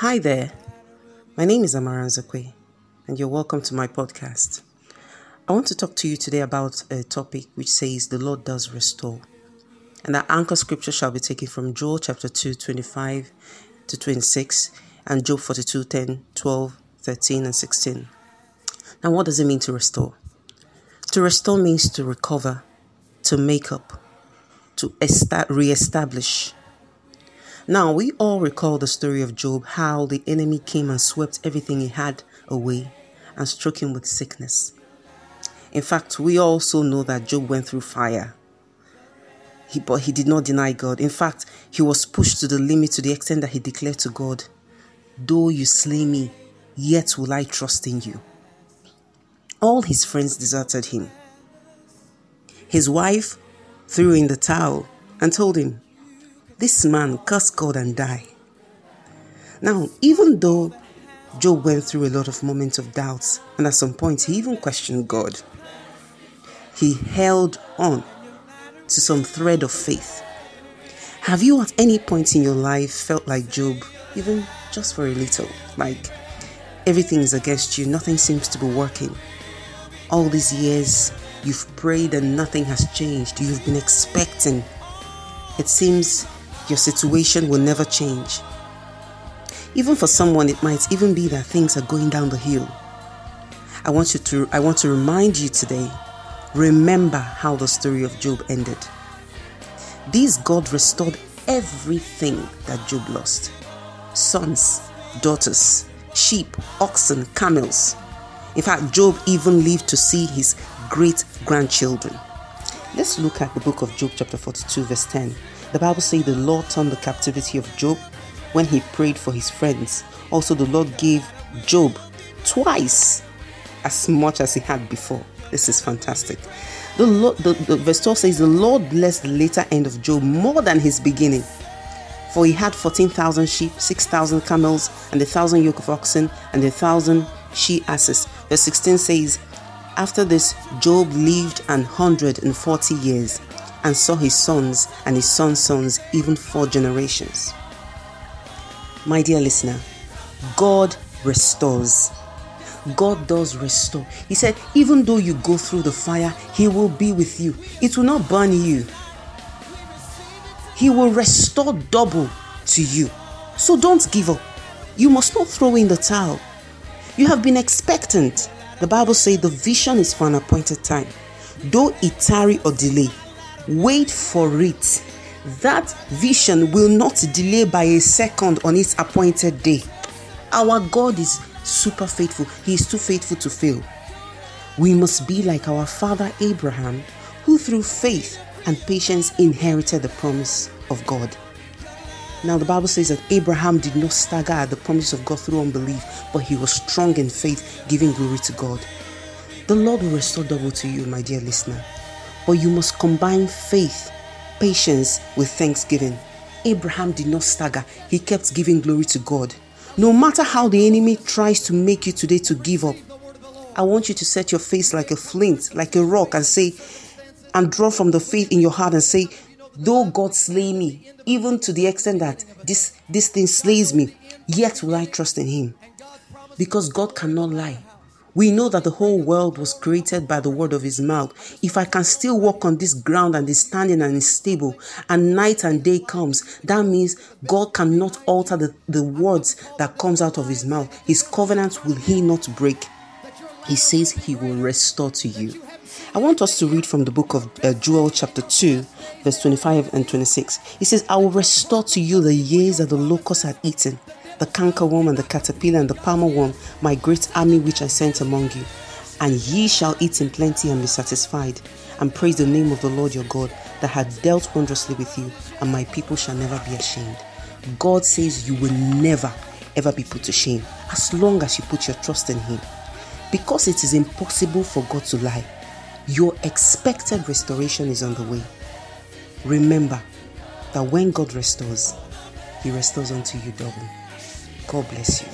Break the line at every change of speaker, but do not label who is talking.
Hi there, my name is Amaran Zakwe, and you're welcome to my podcast. I want to talk to you today about a topic which says the Lord does restore. And our anchor scripture shall be taken from Joel chapter 2, 25 to 26, and Job 42, 10, 12, 13, and 16. Now, what does it mean to restore? To restore means to recover, to make up, to re establish now, we all recall the story of Job, how the enemy came and swept everything he had away and struck him with sickness. In fact, we also know that Job went through fire. He, but he did not deny God. In fact, he was pushed to the limit to the extent that he declared to God, Though you slay me, yet will I trust in you. All his friends deserted him. His wife threw in the towel and told him, this man cursed God and die. Now, even though Job went through a lot of moments of doubts, and at some point he even questioned God, he held on to some thread of faith. Have you at any point in your life felt like Job, even just for a little, like everything is against you, nothing seems to be working? All these years you've prayed and nothing has changed, you've been expecting. It seems your situation will never change. Even for someone, it might even be that things are going down the hill. I want you to I want to remind you today, remember how the story of Job ended. This God restored everything that Job lost. Sons, daughters, sheep, oxen, camels. In fact, Job even lived to see his great grandchildren. Let's look at the book of Job, chapter 42, verse 10. The Bible says the Lord turned the captivity of Job when he prayed for his friends. Also, the Lord gave Job twice as much as he had before. This is fantastic. The, Lord, the, the verse 12 says, The Lord blessed the later end of Job more than his beginning. For he had 14,000 sheep, 6,000 camels, and a thousand yoke of oxen, and a thousand she asses. Verse 16 says, After this, Job lived an hundred and forty years and saw his sons and his sons' sons, even four generations. My dear listener, God restores. God does restore. He said, even though you go through the fire, He will be with you. It will not burn you. He will restore double to you. So don't give up. You must not throw in the towel. You have been expectant. The Bible says the vision is for an appointed time. Though it tarry or delay, Wait for it. That vision will not delay by a second on its appointed day. Our God is super faithful, He is too faithful to fail. We must be like our father Abraham, who through faith and patience inherited the promise of God. Now, the Bible says that Abraham did not stagger at the promise of God through unbelief, but he was strong in faith, giving glory to God. The Lord will restore double to you, my dear listener but you must combine faith, patience with thanksgiving. Abraham did not stagger, he kept giving glory to God. No matter how the enemy tries to make you today to give up, I want you to set your face like a flint, like a rock, and say, and draw from the faith in your heart and say, Though God slay me, even to the extent that this, this thing slays me, yet will I trust in Him. Because God cannot lie. We know that the whole world was created by the word of his mouth. If I can still walk on this ground and is standing and is stable, and night and day comes, that means God cannot alter the, the words that comes out of his mouth. His covenant will he not break. He says he will restore to you. I want us to read from the book of uh, Joel, chapter 2, verse 25 and 26. He says, I will restore to you the years that the locusts had eaten the cankerworm and the caterpillar and the palmer worm, my great army which I sent among you. And ye shall eat in plenty and be satisfied, and praise the name of the Lord your God that hath dealt wondrously with you, and my people shall never be ashamed. God says you will never ever be put to shame as long as you put your trust in Him. Because it is impossible for God to lie, your expected restoration is on the way. Remember that when God restores, He restores unto you double. God bless you.